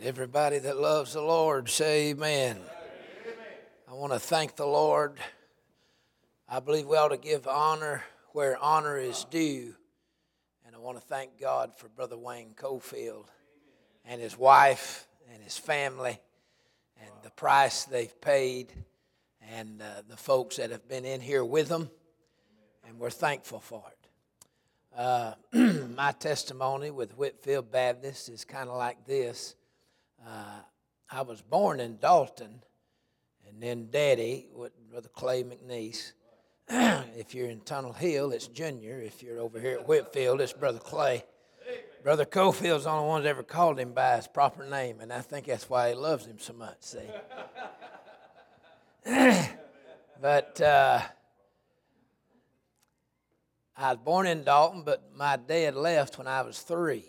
Everybody that loves the Lord, say amen. I want to thank the Lord. I believe we ought to give honor where honor is due. And I want to thank God for Brother Wayne Cofield and his wife and his family and the price they've paid and uh, the folks that have been in here with them. And we're thankful for it. Uh, my testimony with Whitfield Baptist is kind of like this. Uh, I was born in Dalton, and then Daddy, with Brother Clay McNeese. if you're in Tunnel Hill, it's Junior. If you're over here at Whitfield, it's Brother Clay. Brother Cofield's the only one that ever called him by his proper name, and I think that's why he loves him so much. See, but uh, I was born in Dalton, but my dad left when I was three,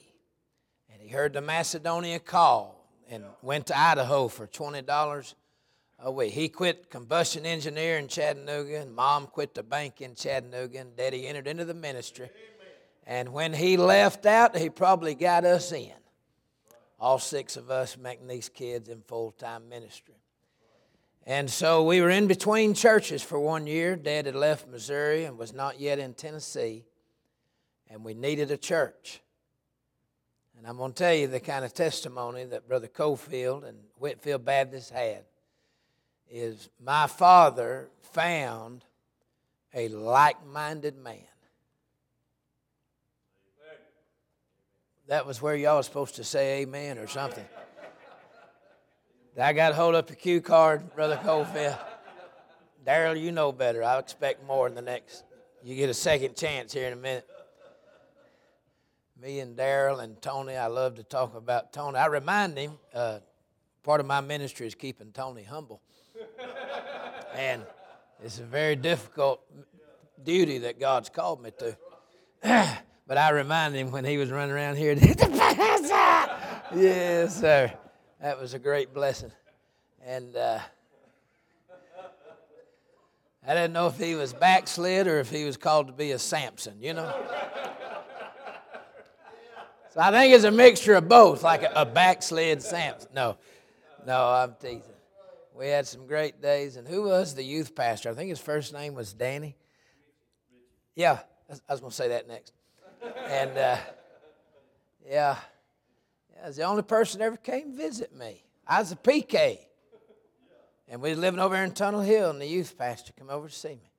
and he heard the Macedonia call and went to Idaho for twenty dollars a week. He quit combustion engineer in Chattanooga, and mom quit the bank in Chattanooga, and daddy entered into the ministry. And when he left out, he probably got us in. All six of us making these kids in full time ministry. And so we were in between churches for one year. Dad had left Missouri and was not yet in Tennessee. And we needed a church. And I'm going to tell you the kind of testimony that Brother Cofield and Whitfield Baptist had is my father found a like minded man. That was where y'all was supposed to say amen or something. I got to hold up the cue card, Brother Cofield. Daryl, you know better. I expect more in the next. You get a second chance here in a minute. Me and Daryl and Tony, I love to talk about Tony. I remind him, uh, part of my ministry is keeping Tony humble. and it's a very difficult duty that God's called me to. but I remind him when he was running around here, yes, sir. That was a great blessing. And uh, I didn't know if he was backslid or if he was called to be a Samson, you know? So I think it's a mixture of both, like a, a backslid Samson. No, no, I'm teasing. We had some great days. And who was the youth pastor? I think his first name was Danny. Yeah, I was going to say that next. And uh, yeah, yeah, was the only person ever came visit me. I was a PK. And we was living over here in Tunnel Hill, and the youth pastor come over to see me.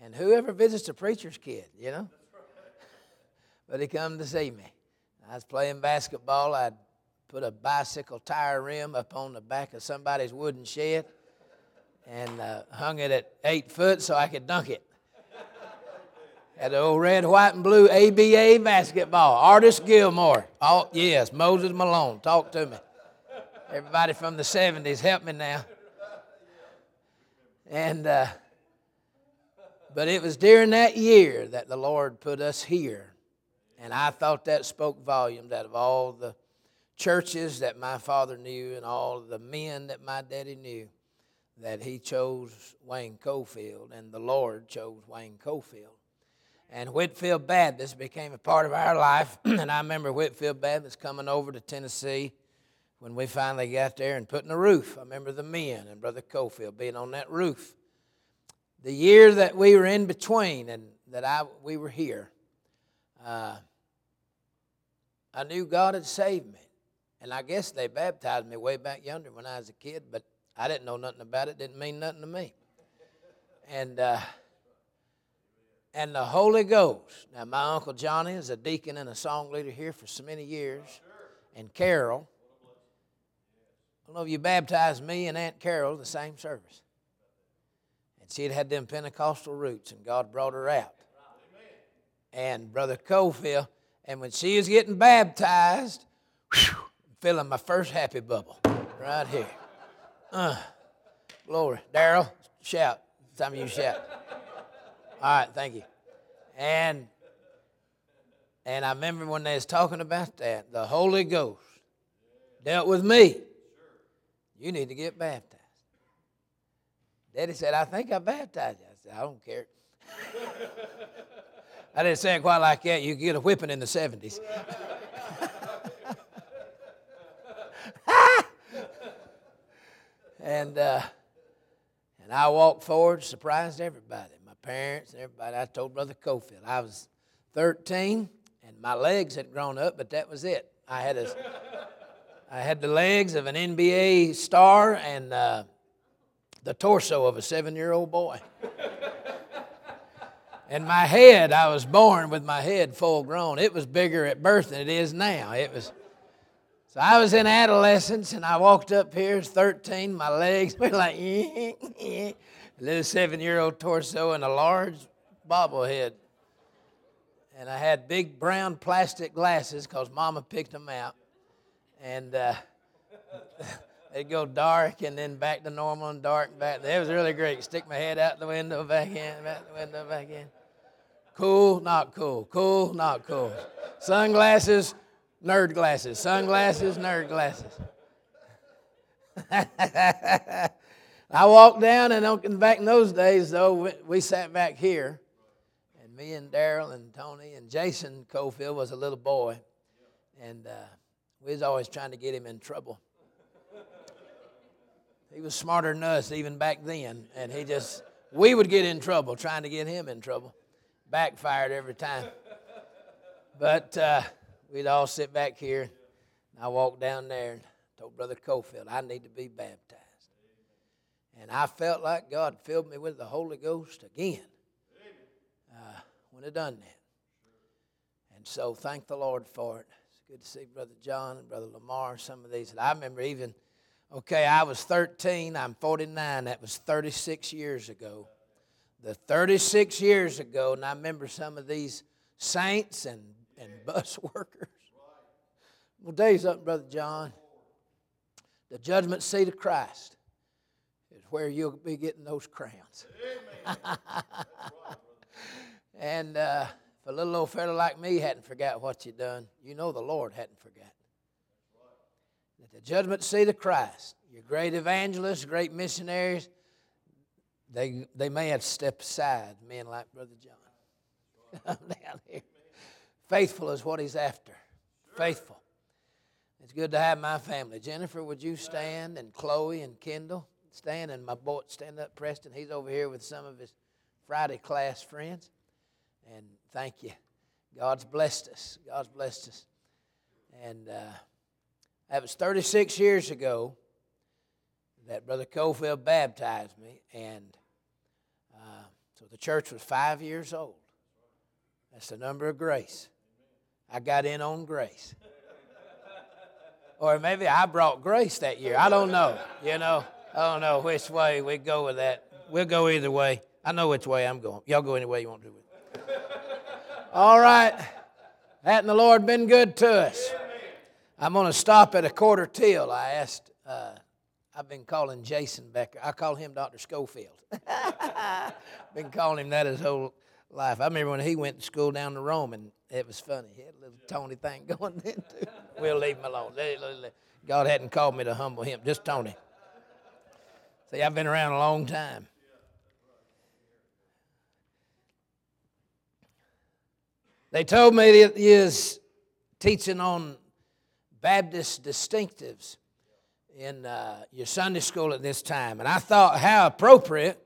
And whoever visits a preacher's kid, you know? But he come to see me. I was playing basketball. I'd put a bicycle tire rim up on the back of somebody's wooden shed and uh, hung it at eight foot so I could dunk it. Had the old red, white, and blue ABA basketball. Artis Gilmore. Oh, yes, Moses Malone. Talk to me. Everybody from the 70s, help me now. And, uh, but it was during that year that the Lord put us here. And I thought that spoke volumes out of all the churches that my father knew and all the men that my daddy knew that he chose Wayne Cofield and the Lord chose Wayne Cofield and Whitfield Baptist became a part of our life. and I remember Whitfield Baptist coming over to Tennessee when we finally got there and putting a roof. I remember the men and Brother Cofield being on that roof. The year that we were in between and that I we were here, uh, I knew God had saved me. And I guess they baptized me way back yonder when I was a kid, but I didn't know nothing about it. Didn't mean nothing to me. And uh, and the Holy Ghost. Now, my Uncle Johnny is a deacon and a song leader here for so many years, and Carol. I don't know if you baptized me and Aunt Carol the same service. And she had had them Pentecostal roots, and God brought her out. And Brother Cofield, and when she is getting baptized, whew, feeling my first happy bubble right here. Uh, glory. Daryl, shout. Some of you shout. All right, thank you. And and I remember when they was talking about that, the Holy Ghost dealt with me. You need to get baptized. Daddy said, I think I baptized you. I said, I don't care. I didn't say it quite like that. You get a whipping in the 70s. and, uh, and I walked forward, surprised everybody, my parents and everybody. I told Brother Cofield I was 13 and my legs had grown up, but that was it. I had a, I had the legs of an NBA star and uh, the torso of a seven-year-old boy and my head, I was born with my head full grown. It was bigger at birth than it is now. It was. So I was in adolescence, and I walked up here, 13. My legs were like, a little seven-year-old torso and a large bobblehead and I had big brown plastic glasses because Mama picked them out, and uh, they'd go dark and then back to normal and dark and back. That was really great. Stick my head out the window, back in, back the window, back in. Cool, not cool. Cool, not cool. Sunglasses, nerd glasses. Sunglasses, nerd glasses. I walked down, and back in those days, though, we, we sat back here and me and Daryl and Tony and Jason Cofield was a little boy, and uh, we was always trying to get him in trouble. He was smarter than us even back then, and he just we would get in trouble trying to get him in trouble. Backfired every time. But uh, we'd all sit back here, and I walked down there and told Brother Cofield, I need to be baptized. And I felt like God filled me with the Holy Ghost again when have done that. And so thank the Lord for it. It's good to see Brother John and Brother Lamar, some of these. That I remember even, okay, I was 13, I'm 49. That was 36 years ago. The 36 years ago, and I remember some of these saints and, and bus workers. Well, days up, Brother John. The judgment seat of Christ is where you'll be getting those crowns. And uh, if a little old fella like me hadn't forgot what you done, you know the Lord hadn't forgotten. The judgment seat of Christ, your great evangelists, great missionaries, they, they may have stepped aside, men like Brother John. down here. Faithful is what he's after. Faithful. It's good to have my family. Jennifer, would you stand? And Chloe and Kendall stand. And my boy, stand up, Preston. He's over here with some of his Friday class friends. And thank you. God's blessed us. God's blessed us. And uh, that was 36 years ago that Brother Cofield baptized me. And uh, so the church was five years old. That's the number of grace. I got in on grace. Or maybe I brought grace that year. I don't know. You know, I don't know which way we go with that. We'll go either way. I know which way I'm going. Y'all go any way you want to do it. All right. Hadn't the Lord been good to us? I'm going to stop at a quarter till. I asked, uh, I've been calling Jason Becker. I call him Dr. Schofield. been calling him that his whole life. I remember when he went to school down to Rome, and it was funny. He had a little Tony thing going then, too. We'll leave him alone. God hadn't called me to humble him, just Tony. See, I've been around a long time. They told me that he is teaching on Baptist distinctives in uh, your Sunday school at this time. And I thought, how appropriate,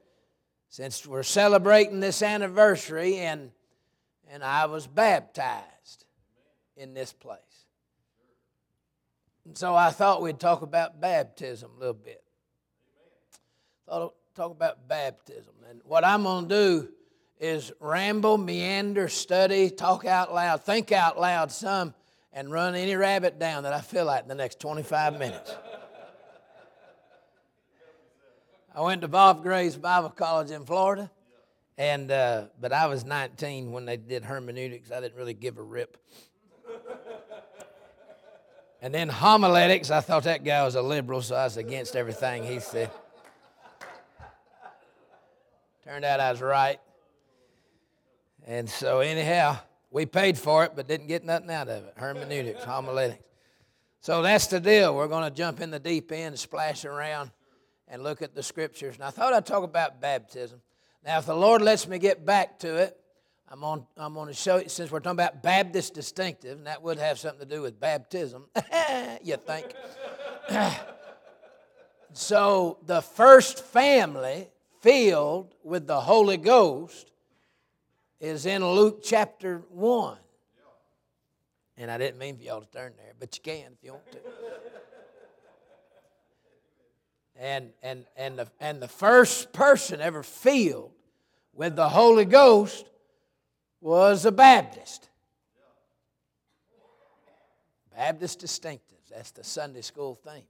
since we're celebrating this anniversary, and, and I was baptized in this place. And so I thought we'd talk about baptism a little bit. Thought talk about baptism. And what I'm going to do is ramble, meander, study, talk out loud, think out loud some, and run any rabbit down that I feel like in the next 25 minutes. I went to Bob Gray's Bible College in Florida, and uh, but I was 19 when they did hermeneutics. I didn't really give a rip. and then homiletics, I thought that guy was a liberal, so I was against everything he said. Turned out I was right. And so, anyhow, we paid for it, but didn't get nothing out of it. Hermeneutics, homiletics. So that's the deal. We're going to jump in the deep end, splash around, and look at the scriptures. And I thought I'd talk about baptism. Now, if the Lord lets me get back to it, I'm on. I'm going to show you since we're talking about Baptist distinctive, and that would have something to do with baptism. you think? So the first family filled with the Holy Ghost is in Luke chapter 1. And I didn't mean for y'all to turn there, but you can if you want to. And, and, and, the, and the first person ever filled with the Holy Ghost was a Baptist. Baptist distinctives. That's the Sunday school thing.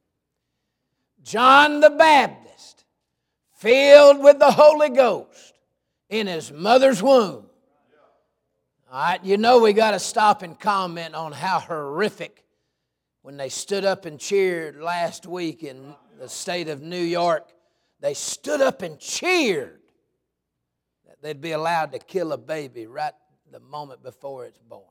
John the Baptist, filled with the Holy Ghost in his mother's womb. All right, you know we got to stop and comment on how horrific when they stood up and cheered last week in the state of New York. They stood up and cheered that they'd be allowed to kill a baby right the moment before it's born.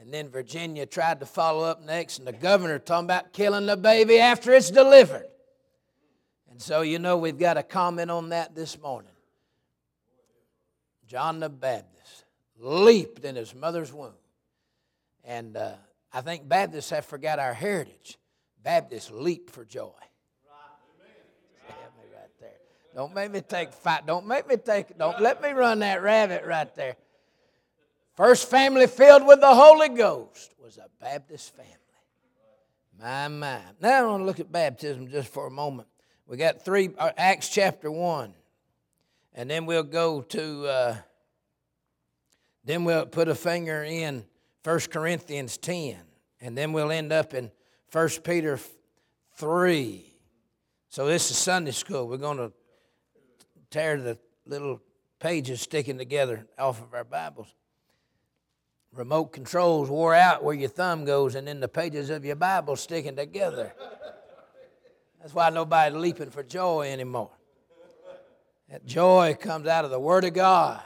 And then Virginia tried to follow up next, and the governor talking about killing the baby after it's delivered. And so, you know, we've got to comment on that this morning. John the Baptist leaped in his mother's womb. And uh, I think Baptists have forgot our heritage. Baptists leap for joy. Don't make me take fight. Don't make me take. Don't let me run that rabbit right there. First family filled with the Holy Ghost was a Baptist family. My, my. Now I want to look at baptism just for a moment. We got three, uh, Acts chapter 1. And then we'll go to, uh, then we'll put a finger in 1 Corinthians 10. And then we'll end up in 1 Peter 3. So this is Sunday school. We're going to tear the little pages sticking together off of our Bibles remote controls wore out where your thumb goes and then the pages of your Bible sticking together. That's why nobody's leaping for joy anymore. That joy comes out of the Word of God,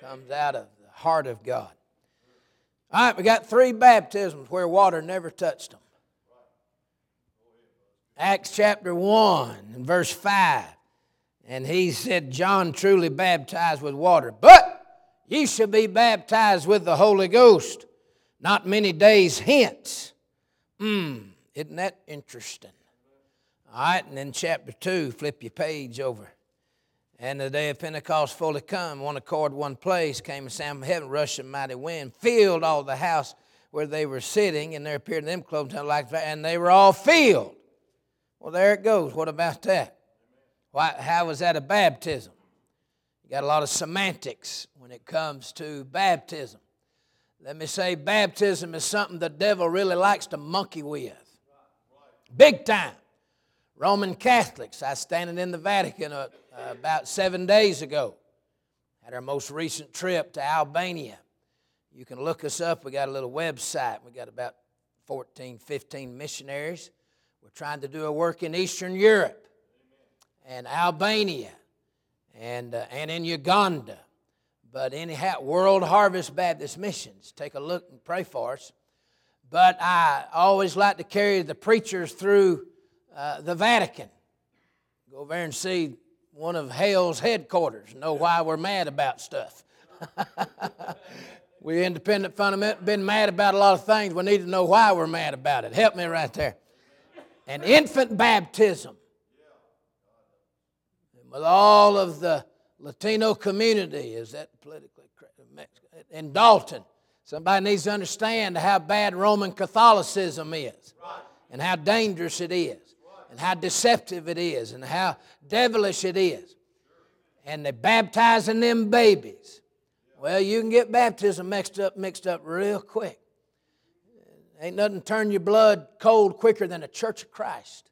comes out of heart of God. All right, we got three baptisms where water never touched them. Acts chapter 1 and verse 5. And he said, John truly baptized with water, but Ye shall be baptized with the Holy Ghost not many days hence. Hmm, isn't that interesting? All right, and then chapter 2, flip your page over. And the day of Pentecost fully come, one accord, one place, came a sound from heaven, rushing mighty wind, filled all the house where they were sitting, and there appeared to them cloven like that, and they were all filled. Well, there it goes. What about that? Why, how was that a baptism? You got a lot of semantics when it comes to baptism. Let me say, baptism is something the devil really likes to monkey with. Big time. Roman Catholics, I standing in the Vatican uh, uh, about seven days ago. Had our most recent trip to Albania. You can look us up. We got a little website. We got about 14, 15 missionaries. We're trying to do a work in Eastern Europe and Albania and, uh, and in Uganda. But anyhow, World Harvest Baptist Missions. Take a look and pray for us. But I always like to carry the preachers through uh, the Vatican. Go over there and see one of hell's headquarters. Know why we're mad about stuff. we independent fundamental been mad about a lot of things. We need to know why we're mad about it. Help me right there. And infant baptism with all of the Latino community, is that politically correct? In Dalton. Somebody needs to understand how bad Roman Catholicism is and how dangerous it is and how deceptive it is and how devilish it is. And they're baptizing them babies. Well, you can get baptism mixed up, mixed up real quick. Ain't nothing turn your blood cold quicker than a Church of Christ.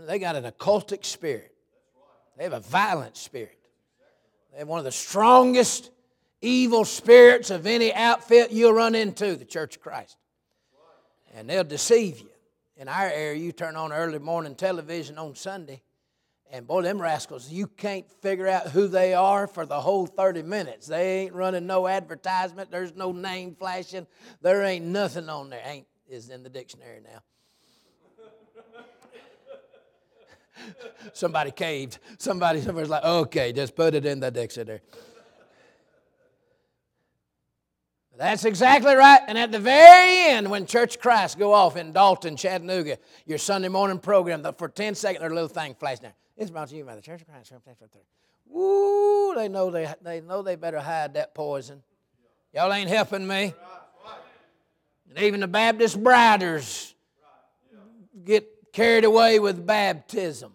They got an occultic spirit. They have a violent spirit. They have one of the strongest evil spirits of any outfit you'll run into, the Church of Christ. And they'll deceive you. In our area, you turn on early morning television on Sunday, and boy, them rascals, you can't figure out who they are for the whole 30 minutes. They ain't running no advertisement. There's no name flashing. There ain't nothing on there. Ain't is in the dictionary now. Somebody caved. Somebody, somebody's like, okay, just put it in the dictionary. That's exactly right. And at the very end, when Church Christ go off in Dalton, Chattanooga, your Sunday morning program, for 10 seconds, their little thing flash down. It's brought to you by the Church of Christ. Woo, they know they, they know they better hide that poison. Y'all ain't helping me. And even the Baptist briders get carried away with baptism.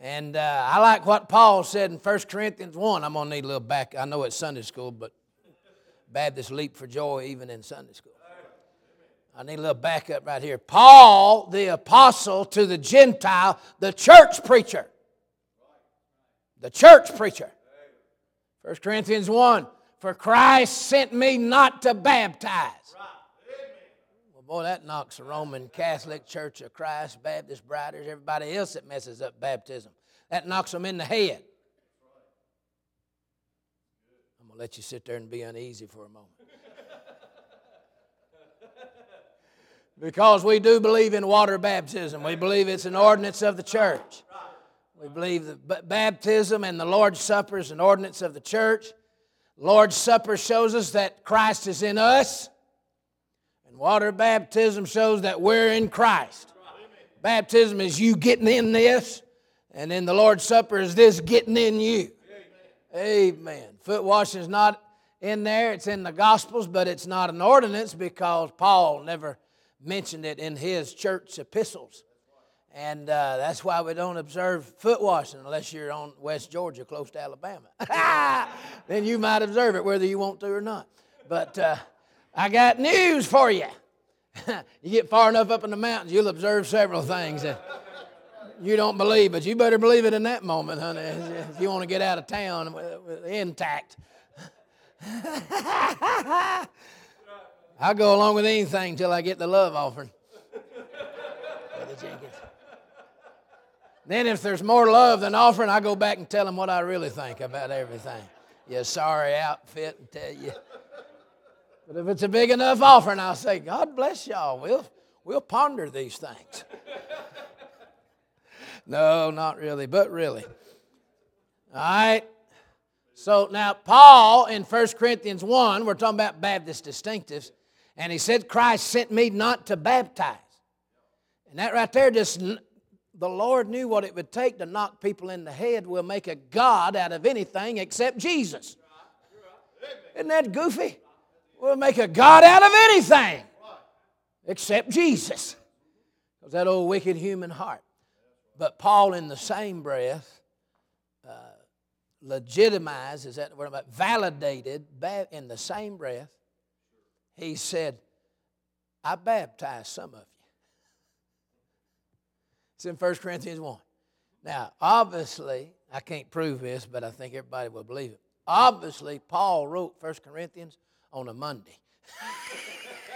And uh, I like what Paul said in 1 Corinthians 1. I'm going to need a little back. I know it's Sunday school, but Baptists leap for joy even in Sunday school. I need a little backup right here. Paul, the apostle to the Gentile, the church preacher. The church preacher. 1 Corinthians 1 For Christ sent me not to baptize. Well, boy, that knocks the Roman Catholic Church of Christ, Baptist Briders, everybody else that messes up baptism. That knocks them in the head. Let you sit there and be uneasy for a moment. because we do believe in water baptism, we believe it's an ordinance of the church. We believe that baptism and the Lord's Supper is an ordinance of the church. Lord's Supper shows us that Christ is in us, and water baptism shows that we're in Christ. Baptism is you getting in this, and then the Lord's Supper is this getting in you. Amen. Foot washing is not in there, it's in the Gospels, but it's not an ordinance because Paul never mentioned it in his church epistles. And uh, that's why we don't observe foot washing unless you're on West Georgia, close to Alabama. then you might observe it whether you want to or not. But uh, I got news for you. you get far enough up in the mountains, you'll observe several things you don't believe, but you better believe it in that moment, honey, if you want to get out of town intact. I'll go along with anything until I get the love offering. Then, if there's more love than offering, I go back and tell them what I really think about everything. Your sorry outfit and tell you. But if it's a big enough offering, I'll say, God bless y'all. We'll, we'll ponder these things. No, not really, but really. All right. So now, Paul in 1 Corinthians 1, we're talking about Baptist distinctives, and he said, Christ sent me not to baptize. And that right there just, the Lord knew what it would take to knock people in the head. We'll make a God out of anything except Jesus. Isn't that goofy? We'll make a God out of anything except Jesus. That old wicked human heart. But Paul, in the same breath, uh, legitimized, is that the word about validated in the same breath, he said, I baptized some of you. It's in 1 Corinthians 1. Now, obviously, I can't prove this, but I think everybody will believe it. Obviously, Paul wrote 1 Corinthians on a Monday.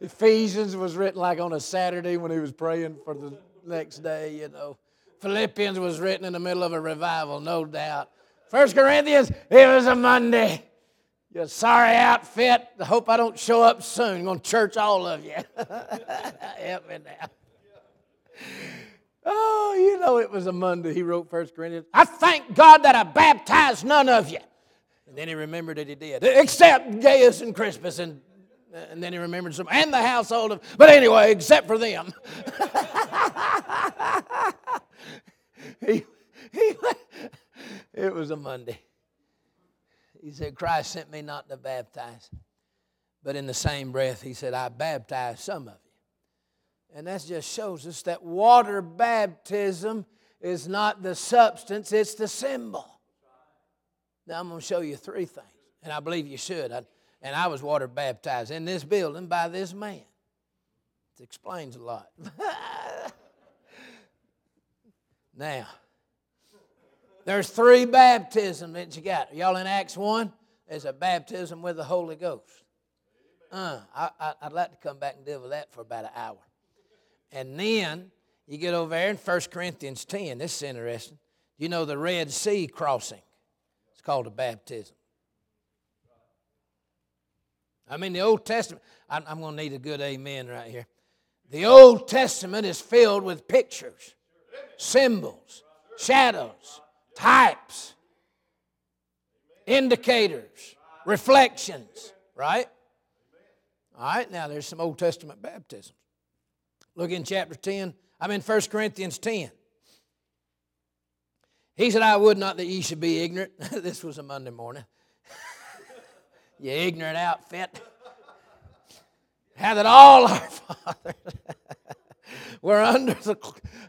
Ephesians was written like on a Saturday when he was praying for the next day, you know. Philippians was written in the middle of a revival, no doubt. First Corinthians, it was a Monday. Your sorry outfit. I hope I don't show up soon. I'm to church all of you. Help me now. Oh, you know it was a Monday. He wrote First Corinthians. I thank God that I baptized none of you. And then he remembered that he did, except Gaius and Crispus and and then he remembered some, and the household of, but anyway, except for them. he, he, it was a Monday. He said, Christ sent me not to baptize. But in the same breath, he said, I baptize some of you. And that just shows us that water baptism is not the substance, it's the symbol. Now I'm going to show you three things, and I believe you should. I, and I was water baptized in this building by this man. It explains a lot. now, there's three baptisms that you got. Y'all in Acts 1? There's a baptism with the Holy Ghost. Uh, I, would like to come back and deal with that for about an hour. And then you get over there in 1 Corinthians 10. This is interesting. You know the Red Sea crossing. It's called a baptism. I mean, the Old Testament, I'm, I'm going to need a good amen right here. The Old Testament is filled with pictures, symbols, shadows, types, indicators, reflections, right? All right, now there's some Old Testament baptisms. Look in chapter 10. I'm in 1 Corinthians 10. He said, I would not that ye should be ignorant. this was a Monday morning. You ignorant outfit. How that all our fathers were under the,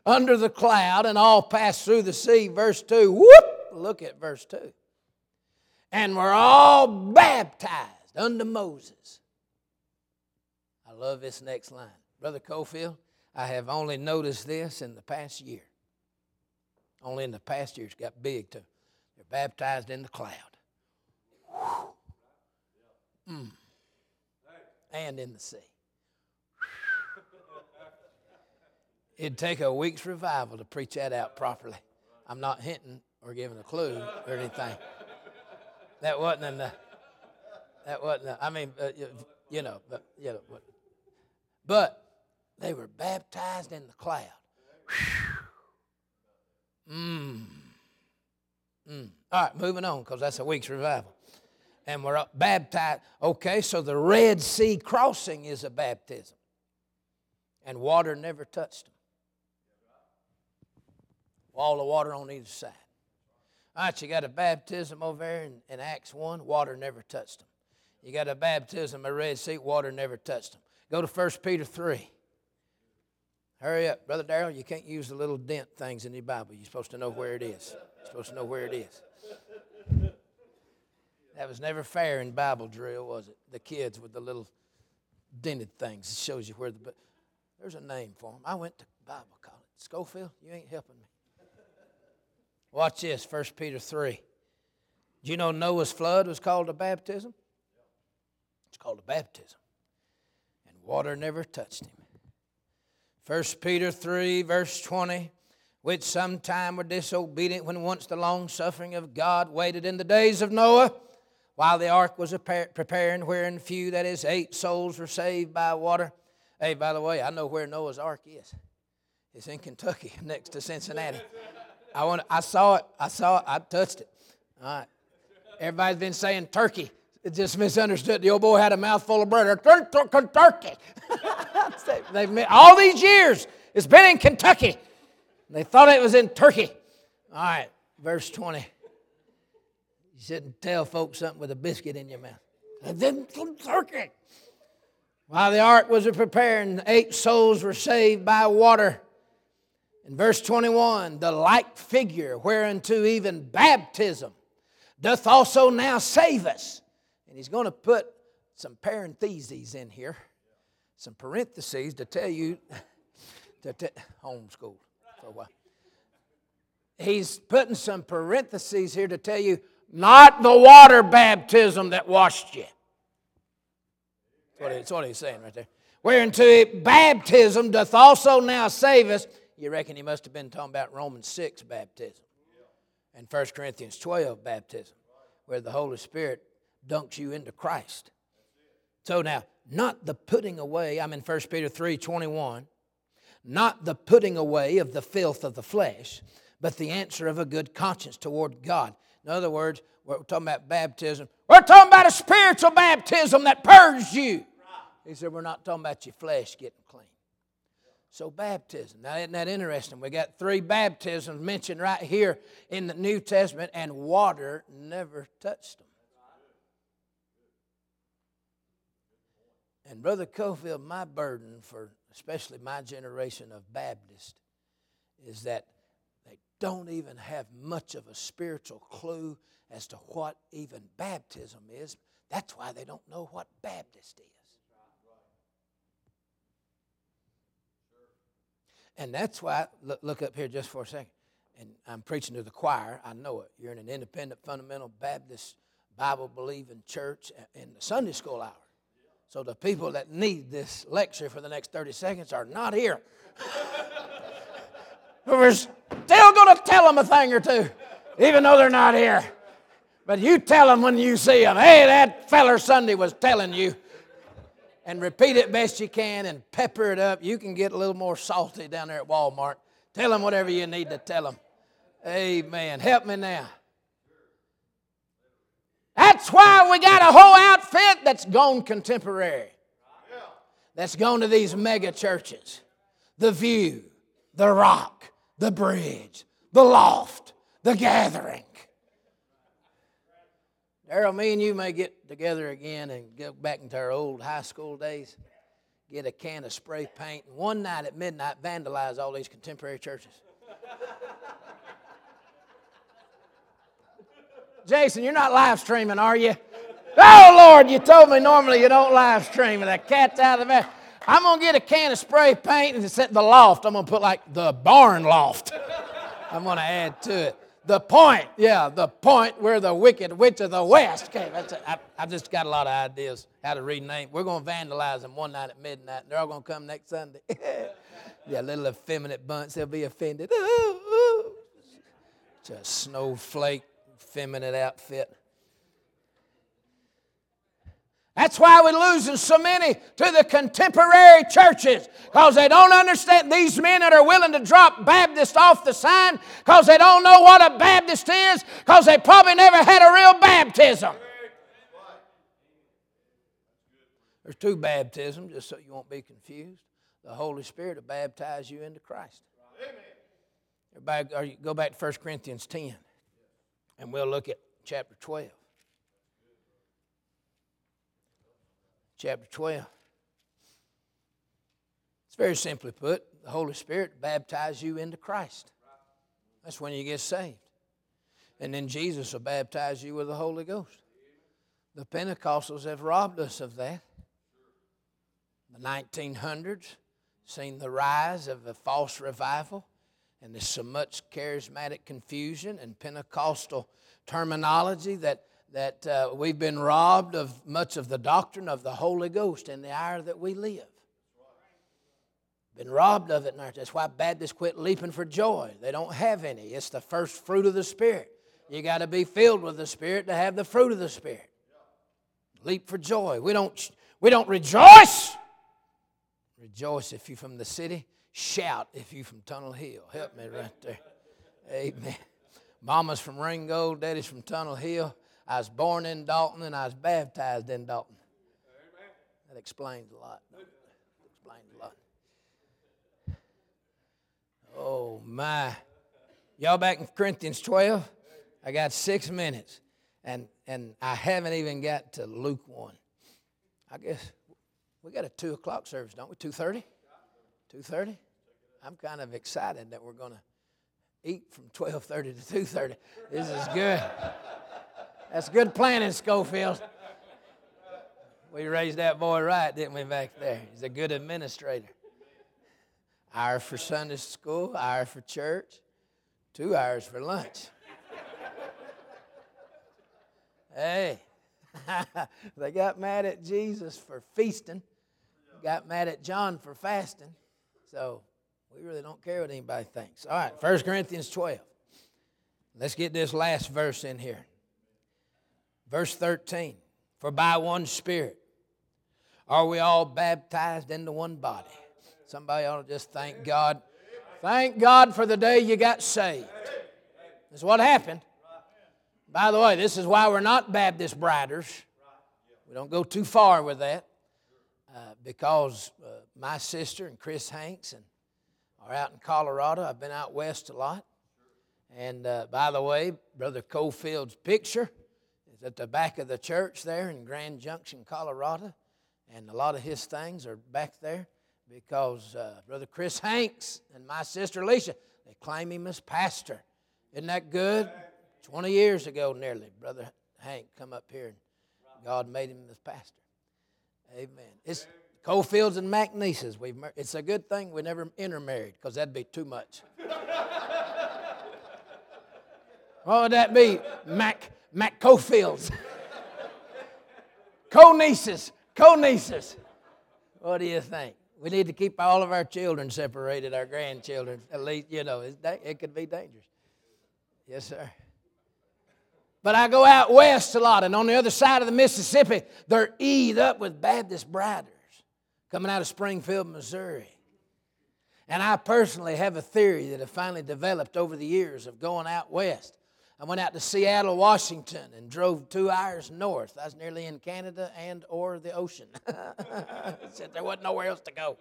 under the cloud and all pass through the sea. Verse 2. Whoop! Look at verse 2. And we're all baptized unto Moses I love this next line. Brother Cofield, I have only noticed this in the past year. Only in the past year it's got big to. They're baptized in the cloud. Mm. And in the sea. It'd take a week's revival to preach that out properly. I'm not hinting or giving a clue or anything. That wasn't the. That wasn't. I mean, uh, you know, but you know. But, but they were baptized in the cloud. Mmm. Mm. All right, moving on because that's a week's revival. And we're baptized. Okay, so the Red Sea crossing is a baptism. And water never touched them. All the water on either side. All right, you got a baptism over there in, in Acts 1, water never touched them. You got a baptism at Red Sea, water never touched them. Go to 1 Peter 3. Hurry up. Brother Daryl, you can't use the little dent things in your Bible. You're supposed to know where it is. You're supposed to know where it is. That was never fair in Bible drill, was it? The kids with the little dented things. It shows you where the. There's a name for them. I went to Bible college. Schofield, you ain't helping me. Watch this, 1 Peter 3. Do you know Noah's flood was called a baptism? It's called a baptism And water never touched him. 1 Peter 3, verse 20, which sometime were disobedient when once the long suffering of God waited in the days of Noah, while the ark was preparing, wherein few, that is, eight souls were saved by water. Hey, by the way, I know where Noah's ark is. It's in Kentucky, next to Cincinnati. I want. I saw it. I saw it. I touched it. All right. Everybody's been saying Turkey. It just misunderstood. The old boy had a mouthful of bread. Kentucky. They've, all these years, it's been in Kentucky. They thought it was in Turkey. All right, verse 20. You shouldn't tell folks something with a biscuit in your mouth. And then from Turkey. While the ark was preparing, eight souls were saved by water. In verse 21, the like figure whereunto even baptism doth also now save us and he's going to put some parentheses in here, some parentheses to tell you to t- homeschool for a while. He's putting some parentheses here to tell you not the water baptism that washed you. That's what, he's saying right there. Whereunto baptism doth also now save us. You reckon he must have been talking about Romans 6 baptism and 1 Corinthians 12 baptism, where the Holy Spirit dunks you into Christ. So now, not the putting away, I'm in 1 Peter 3 21, not the putting away of the filth of the flesh, but the answer of a good conscience toward God. In other words, we're talking about baptism. We're talking about a spiritual baptism that purges you. He said, We're not talking about your flesh getting clean. So, baptism. Now, isn't that interesting? We got three baptisms mentioned right here in the New Testament, and water never touched them. And Brother Cofield, my burden for especially my generation of Baptists is that don't even have much of a spiritual clue as to what even baptism is. That's why they don't know what Baptist is. And that's why, look, look up here just for a second. And I'm preaching to the choir. I know it. You're in an independent, fundamental Baptist, Bible believing church in the Sunday school hour. So the people that need this lecture for the next 30 seconds are not here. We're still tell them a thing or two, even though they're not here. But you tell them when you see them, hey, that feller Sunday was telling you. And repeat it best you can and pepper it up. You can get a little more salty down there at Walmart. Tell them whatever you need to tell them. Amen. Help me now. That's why we got a whole outfit that's gone contemporary. That's gone to these mega churches. The View, The Rock, The Bridge, The Loft, The Gathering. Daryl, me and you may get together again and go back into our old high school days, get a can of spray paint, and one night at midnight vandalize all these contemporary churches. Jason, you're not live streaming, are you? Oh, Lord, you told me normally you don't live stream, and that cat's out of the bag. I'm going to get a can of spray paint and set the loft. I'm going to put like the barn loft. I'm going to add to it. The point, yeah, the point where the wicked witch of the west came. That's a, I, I've just got a lot of ideas how to rename. We're going to vandalize them one night at midnight. They're all going to come next Sunday. yeah, little effeminate bunch. They'll be offended. Ooh, ooh. Just snowflake, feminine outfit. That's why we're losing so many to the contemporary churches because they don't understand these men that are willing to drop Baptist off the sign because they don't know what a Baptist is because they probably never had a real baptism. There's two baptisms, just so you won't be confused. The Holy Spirit will baptize you into Christ. Everybody, go back to 1 Corinthians 10, and we'll look at chapter 12. Chapter 12. It's very simply put the Holy Spirit baptizes you into Christ. That's when you get saved. And then Jesus will baptize you with the Holy Ghost. The Pentecostals have robbed us of that. The 1900s, seen the rise of a false revival, and there's so much charismatic confusion and Pentecostal terminology that that uh, we've been robbed of much of the doctrine of the Holy Ghost in the hour that we live. Been robbed of it, That's why Baptists quit leaping for joy. They don't have any. It's the first fruit of the Spirit. You got to be filled with the Spirit to have the fruit of the Spirit. Leap for joy. We don't, we don't rejoice. Rejoice if you're from the city. Shout if you're from Tunnel Hill. Help me right there. Amen. Mama's from Ringgold, daddy's from Tunnel Hill. I was born in Dalton and I was baptized in Dalton. That explains a lot. That explains a lot. Oh my. Y'all back in Corinthians 12? I got six minutes. And and I haven't even got to Luke 1. I guess we got a two o'clock service, don't we? 2.30? 2.30? I'm kind of excited that we're gonna eat from 12.30 to 2.30. This is good. That's good planning, Schofield. We raised that boy right, didn't we, back there? He's a good administrator. Hour for Sunday school, hour for church, two hours for lunch. hey, they got mad at Jesus for feasting, got mad at John for fasting. So we really don't care what anybody thinks. All right, 1 Corinthians 12. Let's get this last verse in here. Verse 13 For by one Spirit are we all baptized into one body. Somebody ought to just thank God. Thank God for the day you got saved. That's what happened. By the way, this is why we're not Baptist briders. We don't go too far with that uh, because uh, my sister and Chris Hanks and are out in Colorado. I've been out west a lot. And uh, by the way, Brother Cofield's picture at the back of the church there in Grand Junction, Colorado. And a lot of his things are back there because uh, Brother Chris Hanks and my sister Alicia, they claim him as pastor. Isn't that good? 20 years ago, nearly, Brother Hank come up here and God made him as pastor. Amen. It's Cofields and McNeeses. We've, it's a good thing we never intermarried because that'd be too much. what would that be? Mac Mac Co-Fields. co-nieces. Co-nieces. What do you think? We need to keep all of our children separated, our grandchildren. At least, you know, it could be dangerous. Yes, sir. But I go out west a lot, and on the other side of the Mississippi, they're eat up with Baptist briders coming out of Springfield, Missouri. And I personally have a theory that have finally developed over the years of going out west I went out to Seattle, Washington, and drove two hours north. I was nearly in Canada and or the ocean. Said there wasn't nowhere else to go.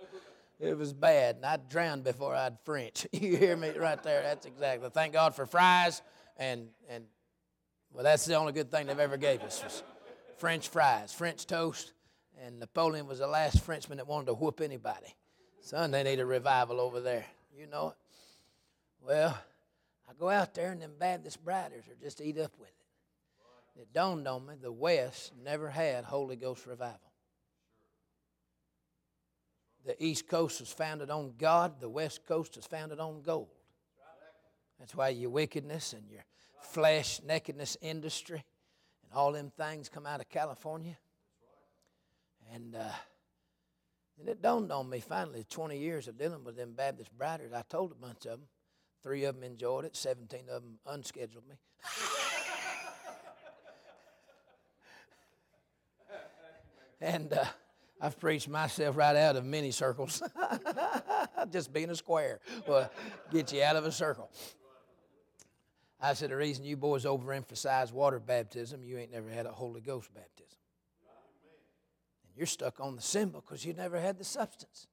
It was bad, and I'd drowned before I'd French. you hear me right there? That's exactly. Thank God for fries, and and well, that's the only good thing they've ever gave us was French fries, French toast, and Napoleon was the last Frenchman that wanted to whoop anybody. Son, they need a revival over there. You know it. Well, I go out there, and them Baptist briders are just eat up with it. It dawned on me the West never had Holy Ghost revival. The East Coast was founded on God, the West Coast is founded on gold. That's why your wickedness and your flesh nakedness industry and all them things come out of California. And uh, then it dawned on me finally, 20 years of dealing with them Baptist briders, I told a bunch of them. Three of them enjoyed it, 17 of them unscheduled me. and uh, I've preached myself right out of many circles. Just being a square will get you out of a circle. I said, the reason you boys overemphasize water baptism, you ain't never had a Holy Ghost baptism. And you're stuck on the symbol because you never had the substance.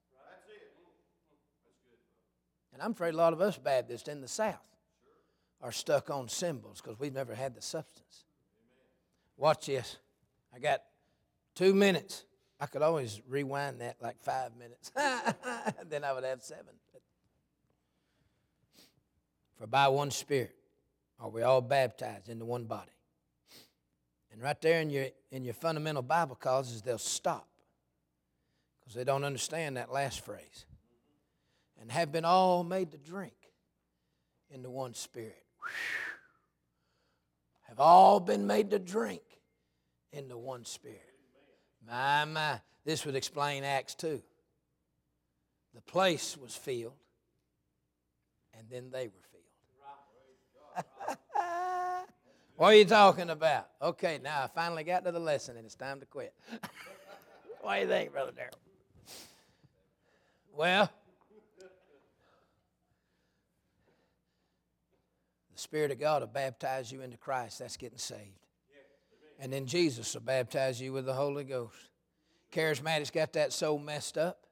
And I'm afraid a lot of us Baptists in the South are stuck on symbols because we've never had the substance. Watch this. I got two minutes. I could always rewind that like five minutes. then I would have seven. For by one Spirit are we all baptized into one body. And right there in your, in your fundamental Bible causes, they'll stop because they don't understand that last phrase. And have been all made to drink into one Spirit. Have all been made to drink into one Spirit. My, my. This would explain Acts 2. The place was filled, and then they were filled. what are you talking about? Okay, now I finally got to the lesson, and it's time to quit. what do you think, Brother Daryl? Well, Spirit of God will baptize you into Christ. That's getting saved. And then Jesus will baptize you with the Holy Ghost. Charismatics got that so messed up.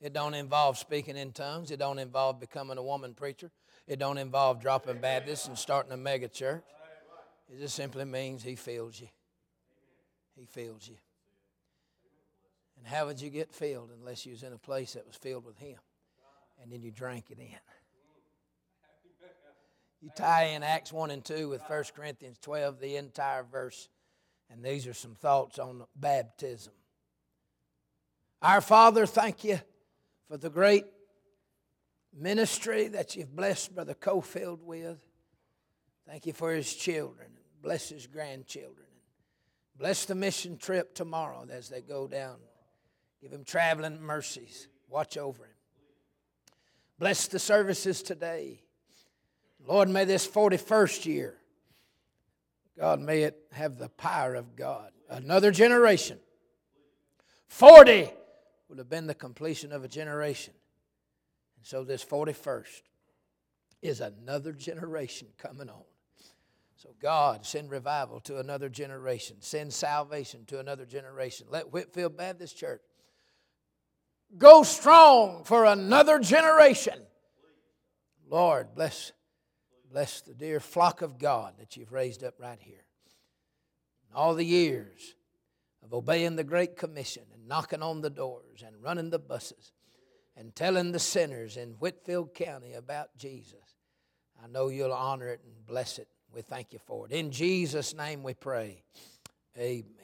It don't involve speaking in tongues. It don't involve becoming a woman preacher. It don't involve dropping Baptists and starting a mega church. It just simply means he fills you. He fills you. And how would you get filled unless you was in a place that was filled with him? And then you drank it in. You tie in Acts 1 and 2 with 1 Corinthians 12, the entire verse. And these are some thoughts on baptism. Our Father, thank you for the great ministry that you've blessed Brother Cofield with. Thank you for his children. Bless his grandchildren. Bless the mission trip tomorrow as they go down. Give him traveling mercies. Watch over him. Bless the services today. Lord, may this 41st year God, may it have the power of God. Another generation. 40 would have been the completion of a generation. And so this 41st is another generation coming on. So, God, send revival to another generation, send salvation to another generation. Let Whitfield Baptist Church go strong for another generation. Lord, bless Bless the dear flock of God that you've raised up right here. All the years of obeying the Great Commission and knocking on the doors and running the buses and telling the sinners in Whitfield County about Jesus. I know you'll honor it and bless it. We thank you for it. In Jesus' name we pray. Amen.